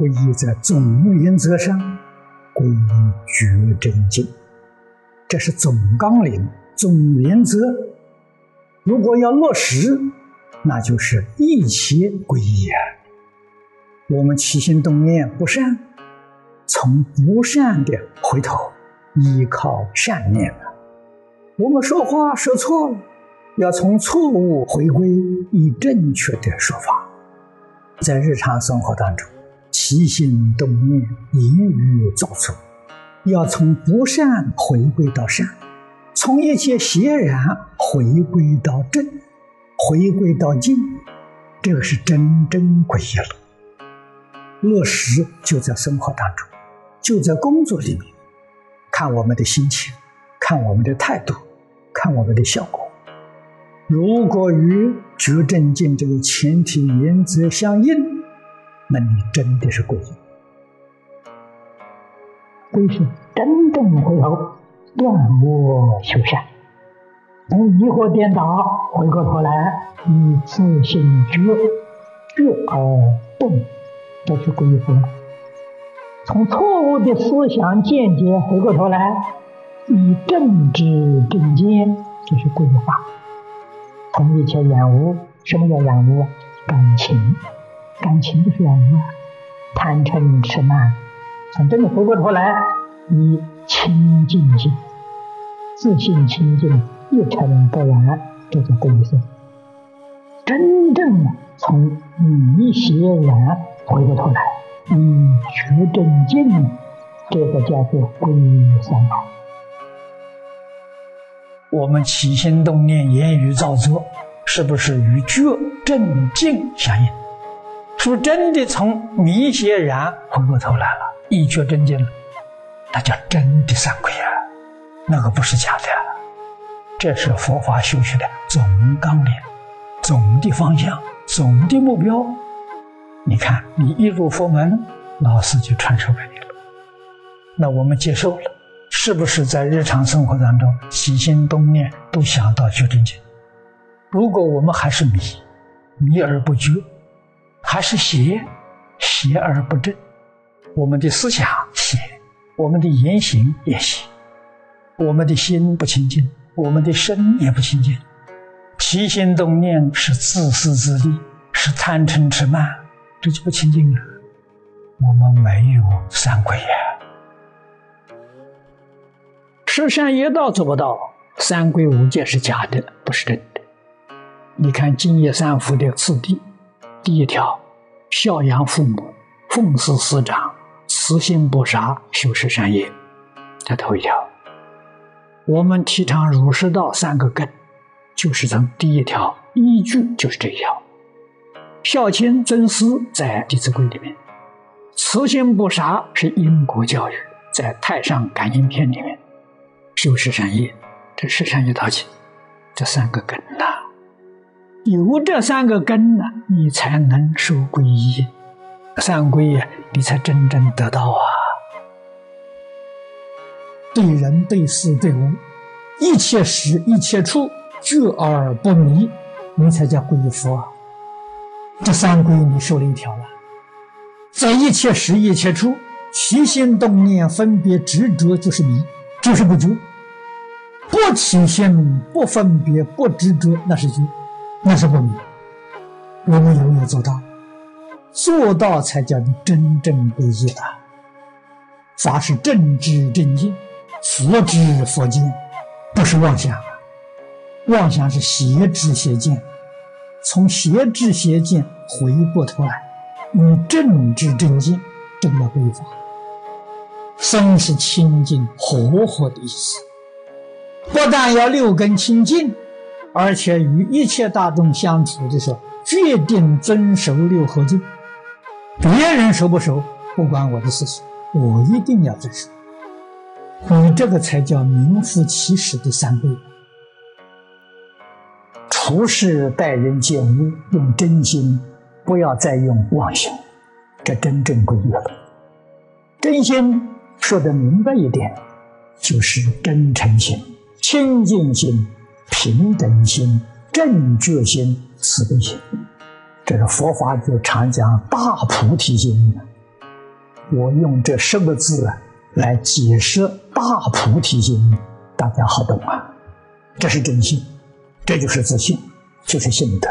皈依在总原则上，皈依觉真经，这是总纲领、总原则。如果要落实，那就是一切皈依啊。我们起心动念不善，从不善的回头，依靠善念了。我们说话说错了，要从错误回归，以正确的说法。在日常生活当中，起心动念、言语造作，要从不善回归到善，从一切邪然回归到正，回归到净，这个是真正皈依了。落实就在生活当中，就在工作里面，看我们的心情，看我们的态度，看我们的效果。如果与觉正境这个前提原则相应，那你真的是皈依。皈是真正回头，断恶修善，从疑惑颠倒回过头来，以自性觉，觉而动。这是皈依佛。从错误的思想见解回过头来，以正知正见，这是皈依法。从一切染污，什么叫染污？感情，感情就是染污啊！贪嗔痴慢，从这里回过头来，以清净心，自信清净，一尘不染，这叫皈依僧。真正的从迷邪染。回过头来，以觉正净，这个叫做归于三宝。我们起心动念、言语造作，是不是与觉正境相应？是不是真的从迷邪然回过头来了，一觉真经？那叫真的三皈啊！那个不是假的，这是佛法修学的总纲领、总的方向、总的目标。你看，你一入佛门，老师就传授给你了。那我们接受了，是不是在日常生活当中起心动念都想到觉真经？如果我们还是迷，迷而不觉，还是邪，邪而不正，我们的思想邪，我们的言行也邪，我们的心不清净，我们的身也不清净，起心动念是自私自利，是贪嗔痴慢。这就不清净了。我们没有三皈呀，十善业道做不到，三皈五戒是假的，不是真的。你看《净业三福》的次第，第一条：孝养父母，奉事师长，慈心不杀，修持善业。这头一条，我们提倡儒释道三个根，就是从第一条依据就是这一条。孝亲尊师在《弟子规》里面，慈心不杀是因果教育，在《太上感应篇》里面，修持善业，这十善业道起，这三个根呐，有这三个根呢，你才能受皈依，三皈呀，你才真正得到啊。对人对事对物，一切时一切处觉而不迷，你才叫皈依佛。这三规你受了一条了，在一切时一切处，起心动念分别执着就是迷，就是不觉；不起心不分别不执着，那是觉，那是不明。我们有没有做到？做到才叫真正皈依的。法是正知正见，佛知佛见，不是妄想。妄想是邪知邪见。从邪知邪见回过头来，与正知正见正了规法。生是清净活活的意思，不但要六根清净，而且与一切大众相处的时候，决定遵守六合敬。别人守不守不关我的事情，我一定要遵守。你这个才叫名副其实的三规。处事待人接物，用真心，不要再用妄想，这真正皈依了。真心说的明白一点，就是真诚心、清净心、平等心、正觉心、慈悲心。这个佛法就常讲大菩提心，我用这十个字来解释大菩提心，大家好懂啊。这是真心，这就是自信，就是信德。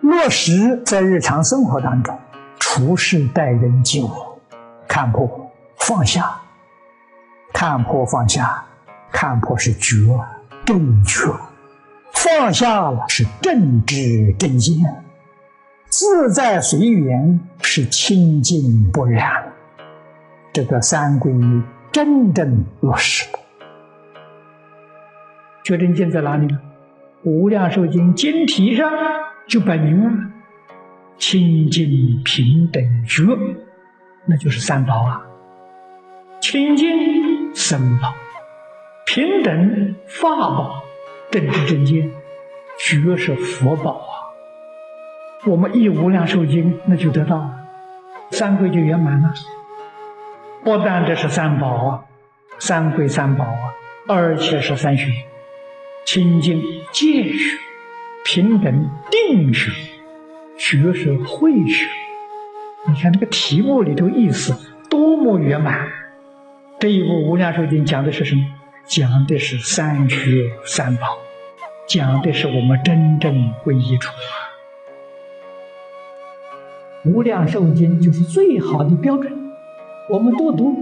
落实在日常生活当中，处事待人接物，看破放下，看破放下，看破是觉正确，放下了是正知正见。自在随缘是清净不染，这个三皈依真正落实。觉真见在哪里呢？《无量寿经》经题上就摆明了：清净平等觉，那就是三宝啊。清净生宝，平等法宝，正知正见，觉是佛宝啊。我们一无量寿经，那就得到了三归就圆满了。不但这是三宝啊，三归三宝啊，而且是三学：清净戒学、平等定学、学是慧学。你看这个题目里头意思多么圆满！这一部无量寿经讲的是什么？讲的是三学三宝，讲的是我们真正皈依处。无量寿经就是最好的标准，我们多读，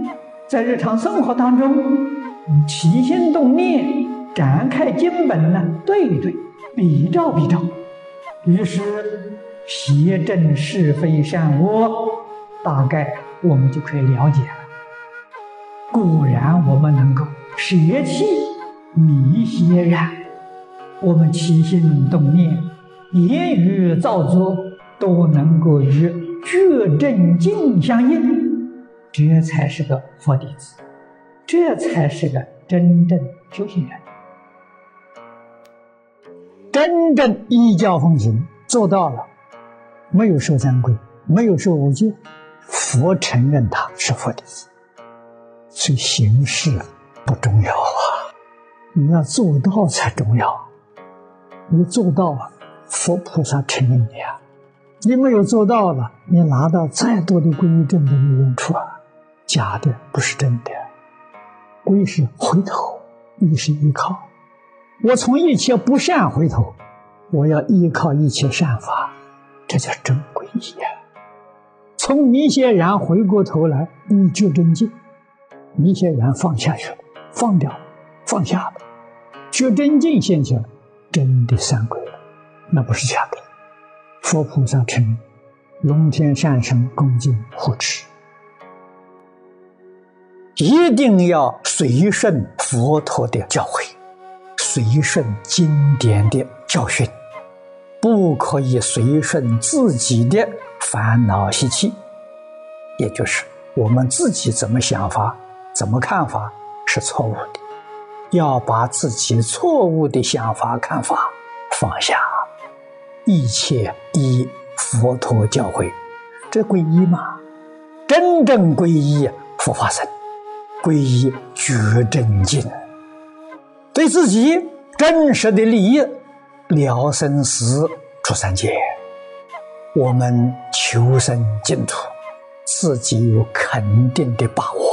在日常生活当中，起心动念，展开经本呢，对一对，比照比照，于是邪正是非善恶，大概我们就可以了解了。果然，我们能够舍弃迷邪染，我们起心动念，言语造作。都能够与觉正境相应，这才是个佛弟子，这才是个真正修行人。真正依教奉行做到了，没有受三规，没有受五戒，佛承认他是佛弟子。所以形式不重要啊，你要做到才重要。你做到了，佛菩萨承认你啊。你没有做到了，你拿到再多的皈依证都没用处啊！假的不是真的，皈是回头，依是依靠。我从一切不善回头，我要依靠一切善法，这叫真皈依啊！从迷些然回过头来依觉真境，迷些然放下去了，放掉，放下了，学真境现前，真的三皈了，那不是假的。佛菩萨称，龙天善神恭敬护持，一定要随顺佛陀的教诲，随顺经典的教训，不可以随顺自己的烦恼习气，也就是我们自己怎么想法、怎么看法是错误的，要把自己错误的想法、看法放下。一切依佛陀教诲，这皈依嘛，真正皈依佛法僧，皈依觉真经，对自己真实的利益了生死出三界，我们求生净土，自己有肯定的把握。